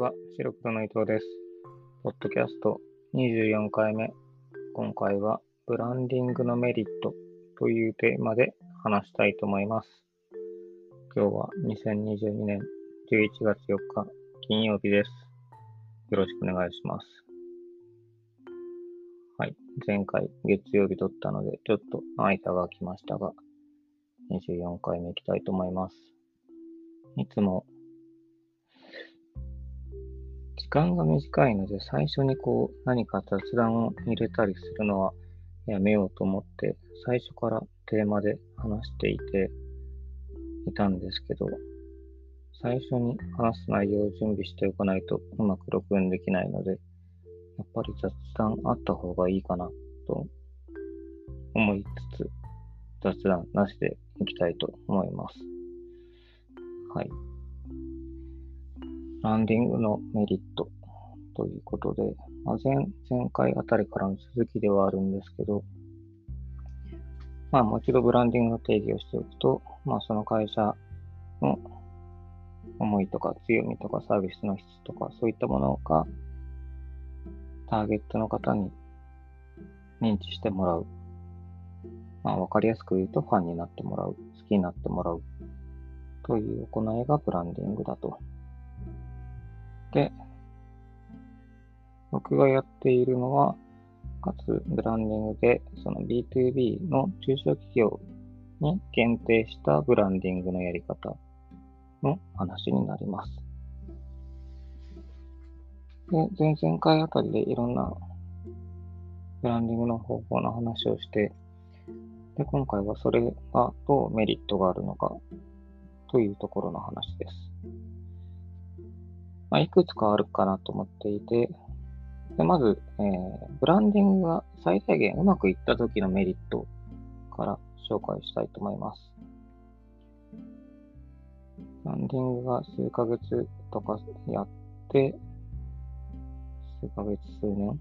は、白黒の伊藤です。ポッドキャスト24回目。今回は、ブランディングのメリットというテーマで話したいと思います。今日は2022年11月4日、金曜日です。よろしくお願いします。はい。前回月曜日撮ったので、ちょっと間が空きましたが、24回目いきたいと思います。いつも間が短いので、最初にこう何か雑談を入れたりするのはやめようと思って、最初からテーマで話していていたんですけど、最初に話す内容を準備しておかないとうまく録音できないので、やっぱり雑談あった方がいいかなと思いつつ、雑談なしでいきたいと思います。はい。ランディングのメリットということで、まあ、前前回あたりからの続きではあるんですけど、まあ、もう一度ブランディングの定義をしておくと、まあ、その会社の思いとか強みとかサービスの質とかそういったものがターゲットの方に認知してもらう。まあ、わかりやすく言うとファンになってもらう。好きになってもらう。という行いがブランディングだとで、僕がやっているのは、かつブランディングで、その B2B の中小企業に限定したブランディングのやり方の話になります。で、前々回あたりでいろんなブランディングの方法の話をして、で、今回はそれがどうメリットがあるのかというところの話です。まあ、いくつかあるかなと思っていて、でまず、えー、ブランディングが最大限うまくいった時のメリットから紹介したいと思います。ブランディングが数ヶ月とかやって、数ヶ月、数年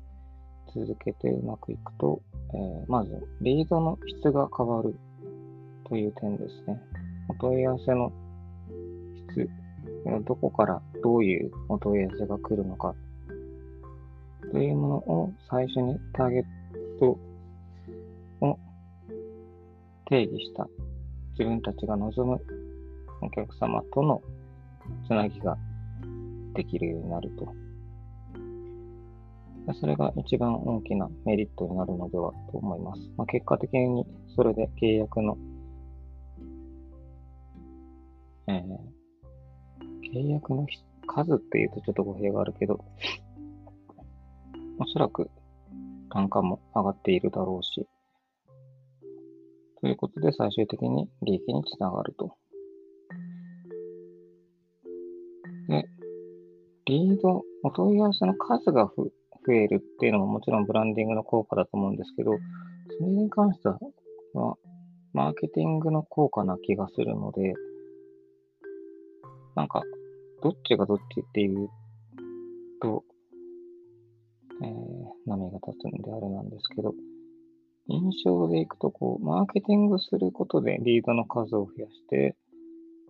続けてうまくいくと、えー、まず、リードの質が変わるという点ですね。お問い合わせの質どこからどういうお問い合わせが来るのかというものを最初にターゲットを定義した自分たちが望むお客様とのつなぎができるようになると。それが一番大きなメリットになるのではと思います。まあ、結果的にそれで契約の、えー契約の数っていうとちょっと語弊があるけど、おそらく単価も上がっているだろうし、ということで最終的に利益につながると。で、リード、お問い合わせの数が増えるっていうのももちろんブランディングの効果だと思うんですけど、それに関しては、マーケティングの効果な気がするので、なんか、どっちがどっちっていうと、えー、波が立つんであれなんですけど、印象でいくと、こう、マーケティングすることでリードの数を増やして、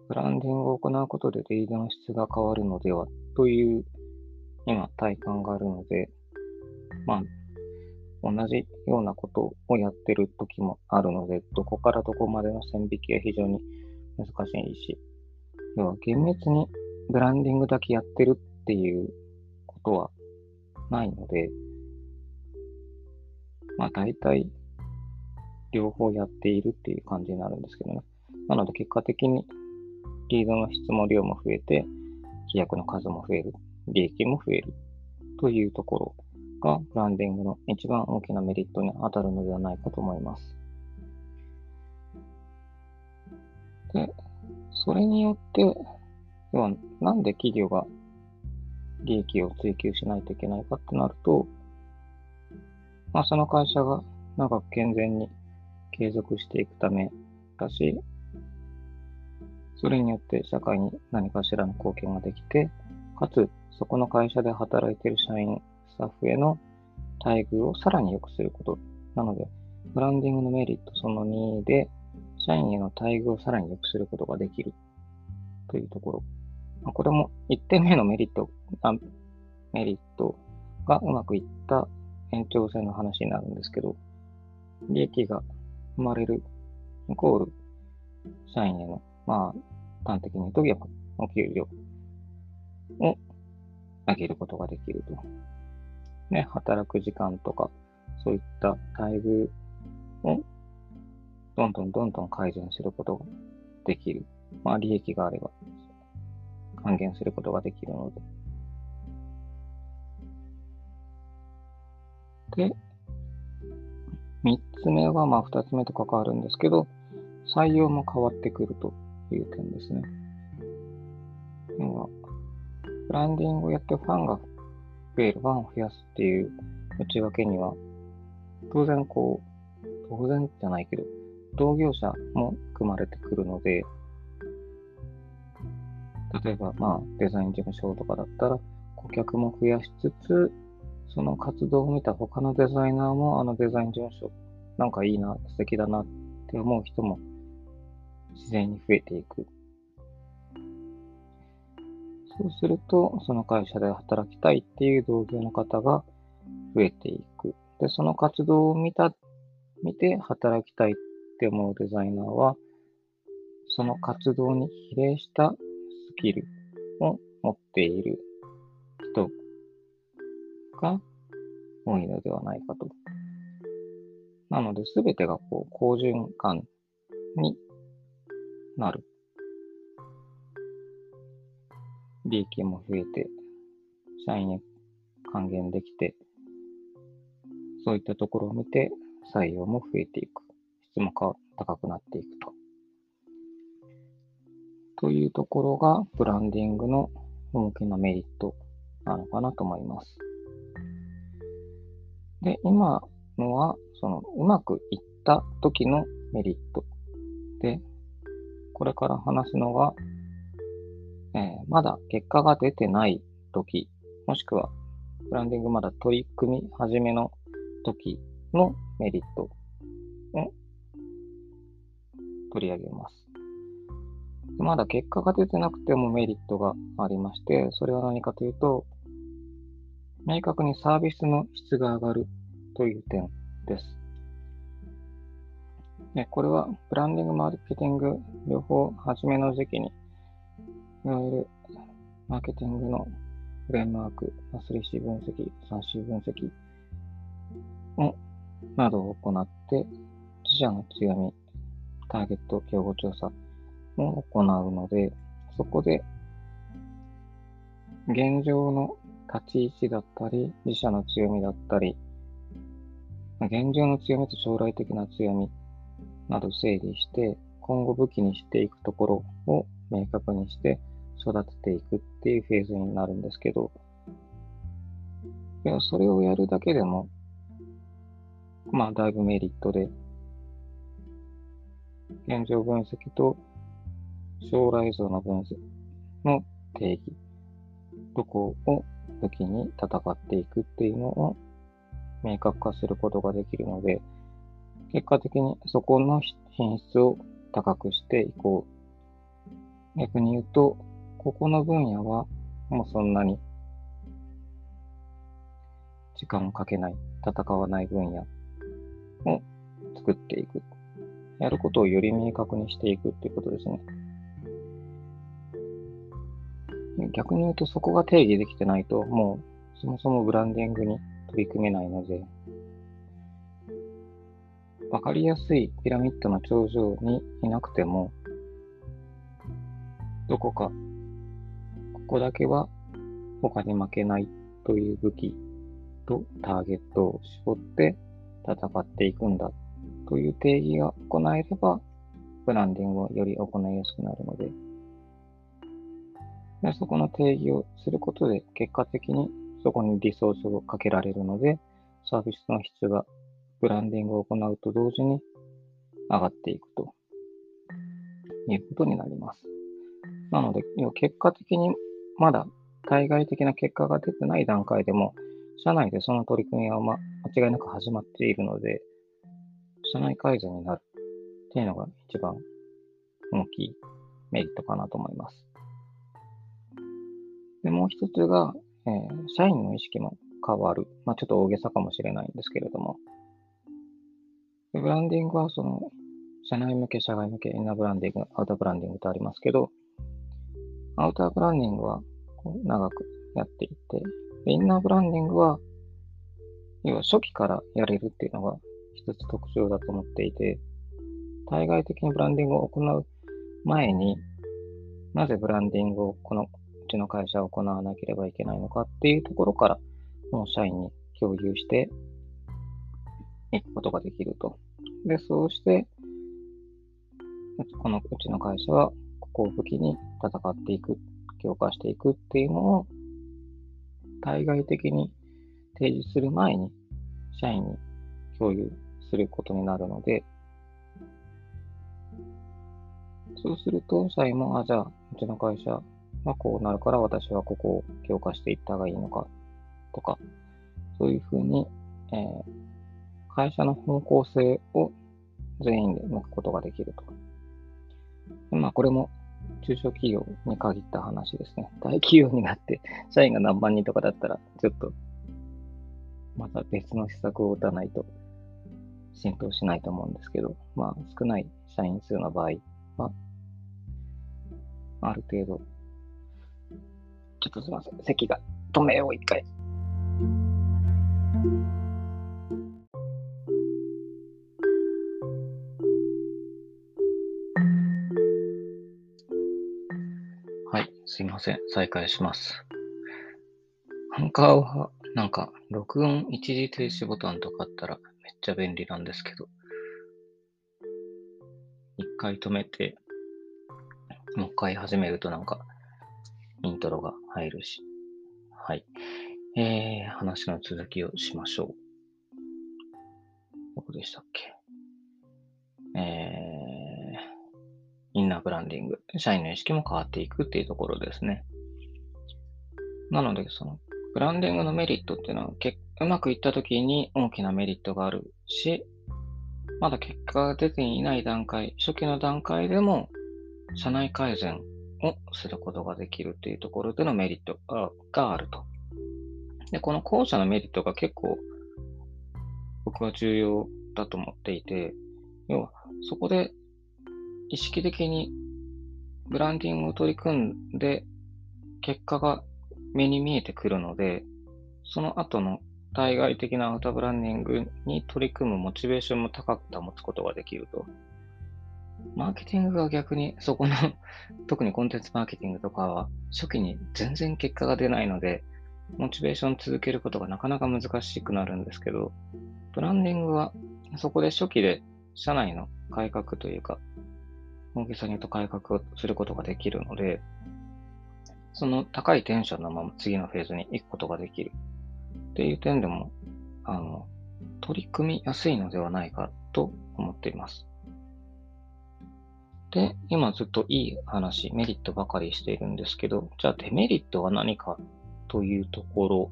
ブランディングを行うことでリードの質が変わるのではという今体感があるので、まあ、同じようなことをやってる時もあるので、どこからどこまでの線引きは非常に難しいし、要は厳密にブランディングだけやってるっていうことはないので、まあ大体両方やっているっていう感じになるんですけどね。なので結果的にリードの質も量も増えて、規約の数も増える、利益も増えるというところがブランディングの一番大きなメリットに当たるのではないかと思います。で、それによって要は、なんで企業が利益を追求しないといけないかってなると、まあ、その会社が長く健全に継続していくためだし、それによって社会に何かしらの貢献ができて、かつ、そこの会社で働いている社員、スタッフへの待遇をさらに良くすること。なので、ブランディングのメリットその2で、社員への待遇をさらに良くすることができるというところこれも1点目のメリット、メリットがうまくいった延長線の話になるんですけど、利益が生まれるイコール社員への、まあ、端的に言うと、やっぱお給料を上げることができると。ね、働く時間とか、そういった待遇をどんどんどんどん改善することができる。まあ、利益があれば還元することができるので。で、三つ目は、まあ、二つ目と関わるんですけど、採用も変わってくるという点ですね。要は、ブランディングをやってファンが増える、ファンを増やすっていう内訳には、当然こう、当然じゃないけど、同業者も組まれてくるので、例えば、まあ、デザイン事務所とかだったら、顧客も増やしつつ、その活動を見た他のデザイナーも、あのデザイン事務所、なんかいいな、素敵だなって思う人も自然に増えていく。そうすると、その会社で働きたいっていう同業の方が増えていく。で、その活動を見た、見て働きたいって思うデザイナーは、その活動に比例したキルを持っている人が多いのではないかと。なので、すべてがこう、好循環になる。利益も増えて、社員に還元できて、そういったところを見て採用も増えていく。質も高くなっていくと。いうところが、ブランディングの大きなメリットなのかなと思います。で、今のは、その、うまくいった時のメリット。で、これから話すのが、えー、まだ結果が出てない時、もしくは、ブランディングまだ取り組み始めの時のメリットを取り上げます。まだ結果が出てなくてもメリットがありまして、それは何かというと、明確にサービスの質が上がるという点です。ね、これはブランディング、マーケティング、両方初めの時期に、いわゆるマーケティングのフレームワーク、3C 分析、3C 分析をなどを行って、自社の強み、ターゲット、競合調査、を行うので、そこで現状の立ち位置だったり、自社の強みだったり、現状の強みと将来的な強みなど整理して、今後武器にしていくところを明確にして育てていくっていうフェーズになるんですけど、いや、それをやるだけでも、まあ、だいぶメリットで、現状分析と将来像の分析の定義、どこを武器に戦っていくっていうのを明確化することができるので、結果的にそこの品質を高くしていこう。逆に言うと、ここの分野はもうそんなに時間をかけない、戦わない分野を作っていく。やることをより明確にしていくっていうことですね逆に言うとそこが定義できてないと、もうそもそもブランディングに取り組めないので、わかりやすいピラミッドの頂上にいなくても、どこか、ここだけは他に負けないという武器とターゲットを絞って戦っていくんだという定義が行えれば、ブランディングをより行いやすくなるので、でそこの定義をすることで、結果的にそこにリソースをかけられるので、サービスの質がブランディングを行うと同時に上がっていくということになります。なので、結果的にまだ対外的な結果が出てない段階でも、社内でその取り組みは、間違いなく始まっているので、社内改善になるっていうのが一番大きいメリットかなと思います。もう一つが、えー、社員の意識も変わる。まあ、ちょっと大げさかもしれないんですけれども、ブランディングはその、社内向け、社外向け、インナーブランディング、アウターブランディングとありますけど、アウターブランディングは長くやっていて、インナーブランディングは、要は初期からやれるっていうのが一つ特徴だと思っていて、対外的にブランディングを行う前に、なぜブランディングをこのちの会社は行わなければいけないのかっていうところから、もう社員に共有していくことができると。で、そうして、このうちの会社は、ここを武器に戦っていく、強化していくっていうのを、対外的に提示する前に、社員に共有することになるので、そうすると、社員も、あ、じゃあ、うちの会社はこうなるから私はここを強化していった方がいいのか、とか、そういうふうに、えー、会社の方向性を全員で向くことができると。まあ、これも中小企業に限った話ですね。大企業になって、社員が何万人とかだったら、ちょっと、また別の施策を打たないと浸透しないと思うんですけど、まあ、少ない社員数の場合は、ある程度、っとすみません。席が止めよう、一回。はい、すいません。再開します。アンカーは、なんか、録音一時停止ボタンとかあったらめっちゃ便利なんですけど、一回止めて、もう一回始めるとなんか、イントロが入るし。はい。えー、話の続きをしましょう。どこでしたっけ？えー、インナーブランディング。社員の意識も変わっていくっていうところですね。なので、その、ブランディングのメリットっていうのは、けうまくいった時に大きなメリットがあるし、まだ結果が出ていない段階、初期の段階でも、社内改善をすることができるというところでのメリットがあると。で、この後者のメリットが結構僕は重要だと思っていて、要はそこで意識的にブランディングを取り組んで結果が目に見えてくるので、その後の対外的なアウトブランディングに取り組むモチベーションも高く保つことができると。マーケティングが逆にそこの 特にコンテンツマーケティングとかは初期に全然結果が出ないので、モチベーション続けることがなかなか難しくなるんですけど、ブランディングはそこで初期で社内の改革というか、大げさに言うと改革をすることができるので、その高いテンションのまま次のフェーズに行くことができるっていう点でも、あの、取り組みやすいのではないかと思っています。で、今ずっといい話、メリットばかりしているんですけど、じゃあデメリットは何かというところ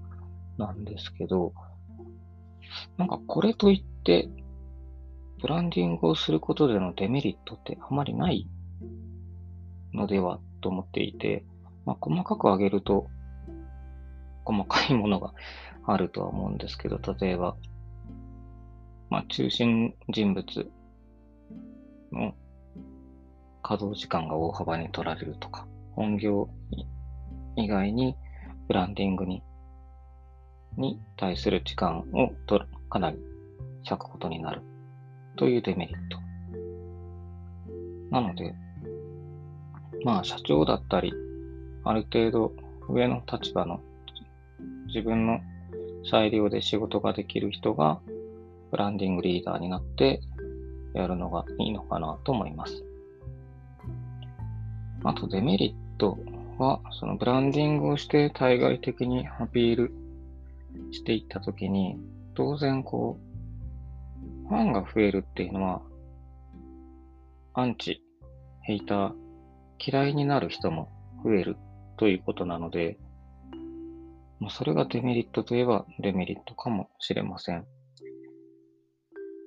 なんですけど、なんかこれといって、ブランディングをすることでのデメリットってあまりないのではと思っていて、まあ、細かく挙げると、細かいものがあるとは思うんですけど、例えば、まあ、中心人物の稼働時間が大幅に取られるとか、本業以外にブランディングにに対する時間をとかなり割くことになるというデメリット。なので、まあ社長だったり、ある程度上の立場の自分の裁量で仕事ができる人がブランディングリーダーになってやるのがいいのかなと思います。あとデメリットは、そのブランディングをして対外的にアピールしていったときに、当然こう、ファンが増えるっていうのは、アンチ、ヘイター、嫌いになる人も増えるということなので、まあ、それがデメリットといえばデメリットかもしれません。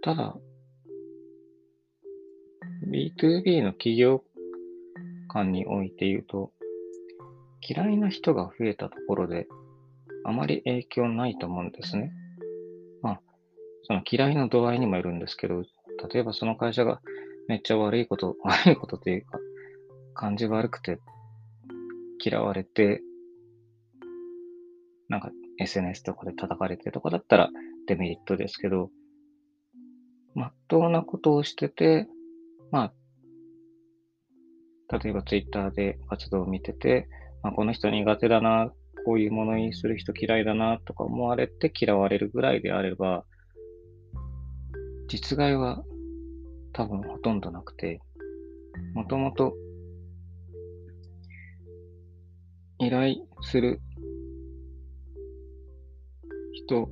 ただ、B2B の企業間において言うと、嫌いな人が増えたところで、あまり影響ないと思うんですね。まあ、その嫌いの度合いにもよるんですけど、例えばその会社がめっちゃ悪いこと、悪いことというか、感じ悪くて嫌われて、なんか SNS とかで叩かれてとかだったらデメリットですけど、まっとうなことをしてて、まあ、例えば Twitter で活動を見てて、まあ、この人苦手だな、こういうものにする人嫌いだなとか思われて嫌われるぐらいであれば、実害は多分ほとんどなくて、もともと依頼する人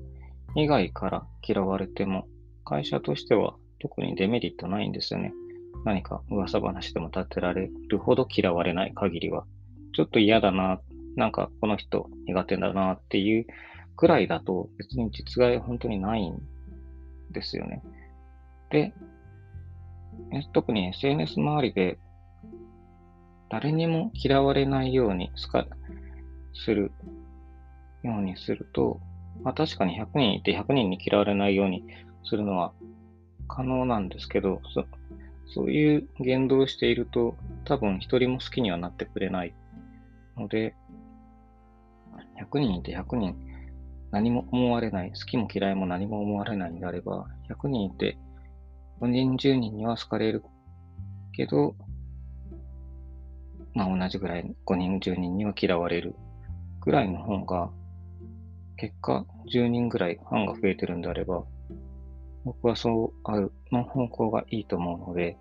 以外から嫌われても、会社としては特にデメリットないんですよね。何か噂話でも立てられるほど嫌われない限りは。ちょっと嫌だな、なんかこの人苦手だなっていうくらいだと別に実害本当にないんですよね。で、特に SNS 周りで誰にも嫌われないようにするようにすると、まあ確かに100人いて100人に嫌われないようにするのは可能なんですけど、そういう言動をしていると多分一人も好きにはなってくれない。ので、100人いて100人何も思われない、好きも嫌いも何も思われないんであれば、100人いて5人10人には好かれるけど、まあ同じぐらい5人10人には嫌われる。ぐらいの方が結果、10人ぐらいファンが増えてるんであれば、僕はそうあるの方向がいいと思うので、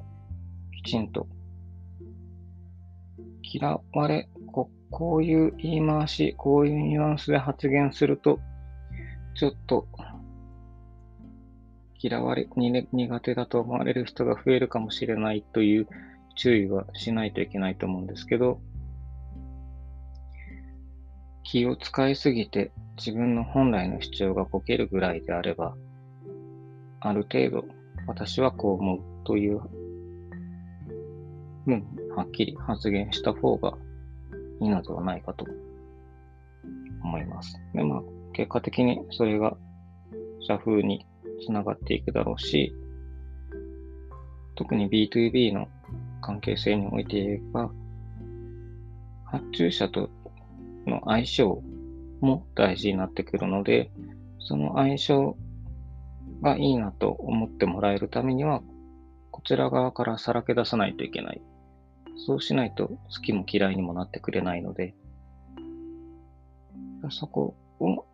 きちんと、嫌われ、ここういう言い回し、こういうニュアンスで発言すると、ちょっと、嫌われ、にね苦手だと思われる人が増えるかもしれないという注意はしないといけないと思うんですけど、気を使いすぎて自分の本来の主張がこけるぐらいであれば、ある程度私はこう思うという、うん、はっきり発言した方がいいのではないかと思います。で、まあ、結果的にそれが社風につながっていくだろうし、特に B2B の関係性において言えば、発注者との相性も大事になってくるので、その相性がいいなと思ってもらえるためには、こちら側からさらけ出さないといけない。そうしないと好きも嫌いにもなってくれないので、そこを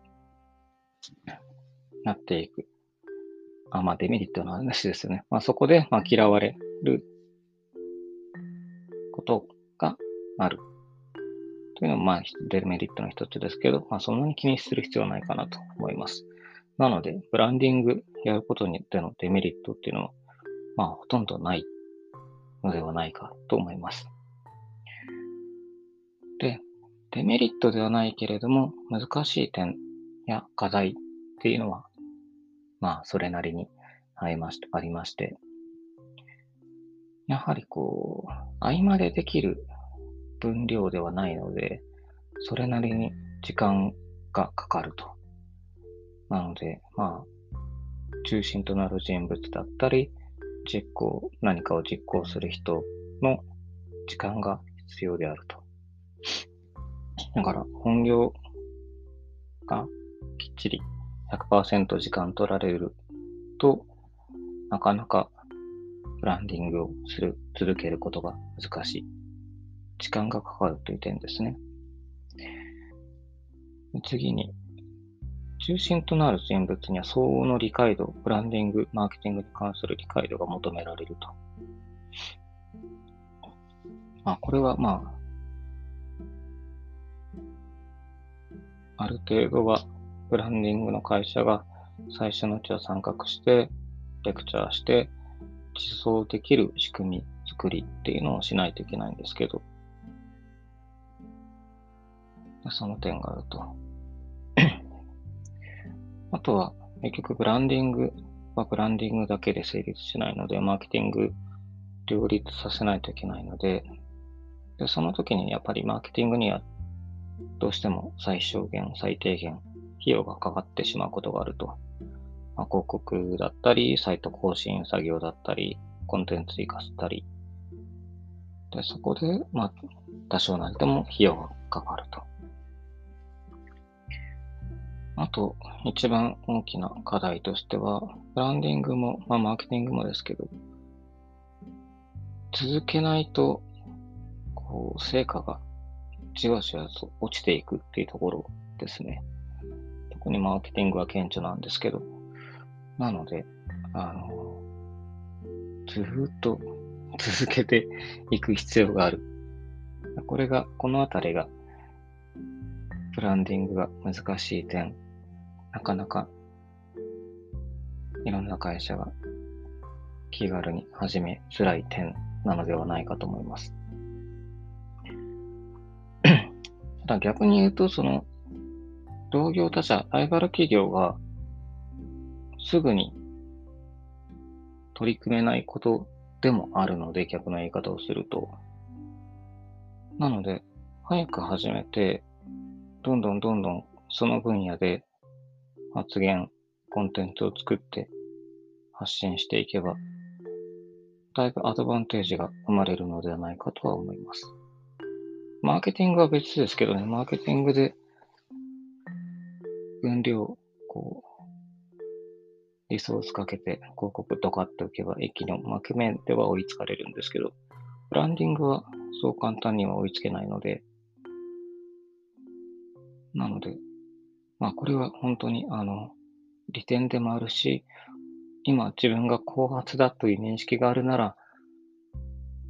なっていく。あ、まあデメリットの話ですよね。まあそこで、まあ、嫌われることがある。というのは、まあ、デメリットの一つですけど、まあ、そんなに気にする必要はないかなと思います。なので、ブランディングやることによってのデメリットっていうのは、まあ、ほとんどないのではないかと思います。で、デメリットではないけれども、難しい点や課題っていうのは、まあ、それなりにありまして、ありましてやはりこう、合間でできる分量ではないので、それなりに時間がかかると。なので、まあ、中心となる人物だったり、実行、何かを実行する人の時間が必要であると。だから、本業がきっちり100%時間取られると、なかなかブランディングをする、続けることが難しい。時間がかかるという点ですね。次に、中心となる人物には相応の理解度、ブランディング、マーケティングに関する理解度が求められると。まあ、これはまあ、ある程度はブランディングの会社が最初のうちは参画して、レクチャーして、実装できる仕組み作りっていうのをしないといけないんですけど、その点があると。あとは、結局ブランディングはブランディングだけで成立しないので、マーケティング両立させないといけないので、でその時にやっぱりマーケティングにはどうしても最小限、最低限、費用がかかってしまうことがあると。まあ、広告だったり、サイト更新作業だったり、コンテンツ追加したり。で、そこで、まあ、多少なりとも費用がかかると。あと、一番大きな課題としては、ブランディングも、まあ、マーケティングもですけど、続けないと、こう、成果がじわじわと落ちていくっていうところですね。特にマーケティングは顕著なんですけど、なので、あの、ずっと 続けていく必要がある。これが、このあたりが、ブランディングが難しい点なかなかいろんな会社が気軽に始めづらい点なのではないかと思います。ただ逆に言うと、その、同業他社、ライバル企業がすぐに取り組めないことでもあるので、逆の言い方をすると。なので、早く始めて、どんどんどんどんその分野で発言、コンテンツを作って発信していけば、だいぶアドバンテージが生まれるのではないかとは思います。マーケティングは別ですけどね、マーケティングで分量、こう、リソースかけて広告とかっておけば一気に負け面では追いつかれるんですけど、ブランディングはそう簡単には追いつけないので、なので、まあ、これは本当に、あの、利点でもあるし、今自分が後発だという認識があるなら、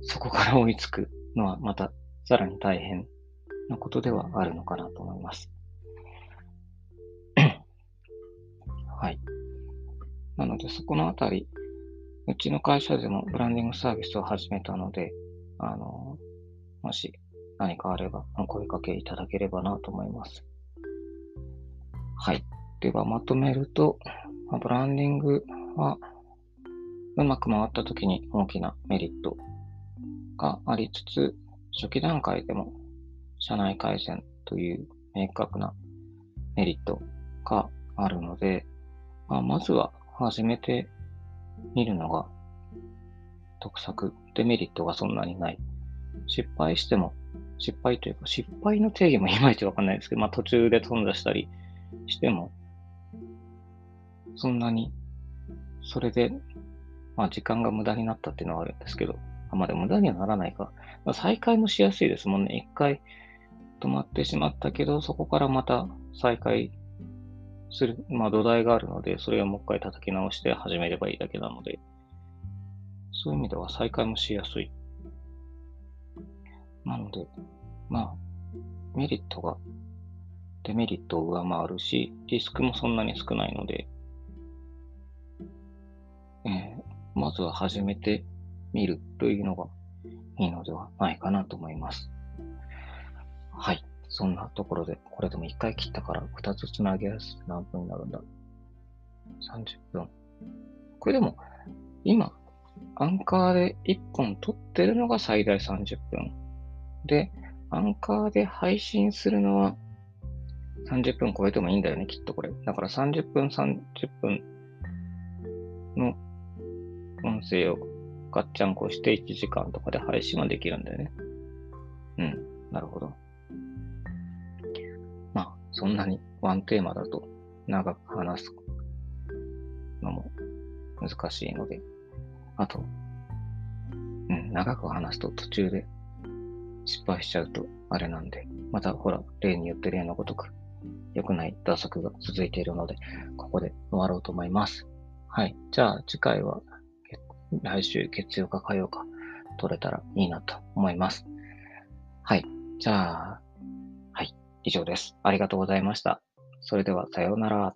そこから追いつくのはまたさらに大変なことではあるのかなと思います。はい。なので、そこのあたり、うちの会社でもブランディングサービスを始めたので、あの、もし何かあればお声掛けいただければなと思います。はい。では、まとめると、ブランディングは、うまく回った時に大きなメリットがありつつ、初期段階でも社内改善という明確なメリットがあるので、まあ、まずは始めてみるのが得策。デメリットがそんなにない。失敗しても、失敗というか失敗の定義もいまいちわかんないですけど、まあ途中で頓挫したり、しても、そんなに、それで、まあ時間が無駄になったっていうのはあるんですけど、あまあでも無駄にはならないか。まあ、再開もしやすいですもんね。一回止まってしまったけど、そこからまた再開する、まあ土台があるので、それをもう一回叩き直して始めればいいだけなので、そういう意味では再開もしやすい。なので、まあ、メリットがデメリットを上回るし、リスクもそんなに少ないので、えー、まずは始めてみるというのがいいのではないかなと思います。はい。そんなところで、これでも1回切ったから2つつなげやす何分になるんだ ?30 分。これでも、今、アンカーで1本撮ってるのが最大30分。で、アンカーで配信するのは30分超えてもいいんだよね、きっとこれ。だから30分、30分の音声をガッチャンコして1時間とかで配信はできるんだよね。うん、なるほど。まあ、そんなにワンテーマだと長く話すのも難しいので、あと、うん、長く話すと途中で失敗しちゃうとあれなんで、またほら、例によって例のごとく良くない打足が続いているので、ここで終わろうと思います。はい。じゃあ次回は来週月曜か火曜か取れたらいいなと思います。はい。じゃあ、はい。以上です。ありがとうございました。それではさようなら。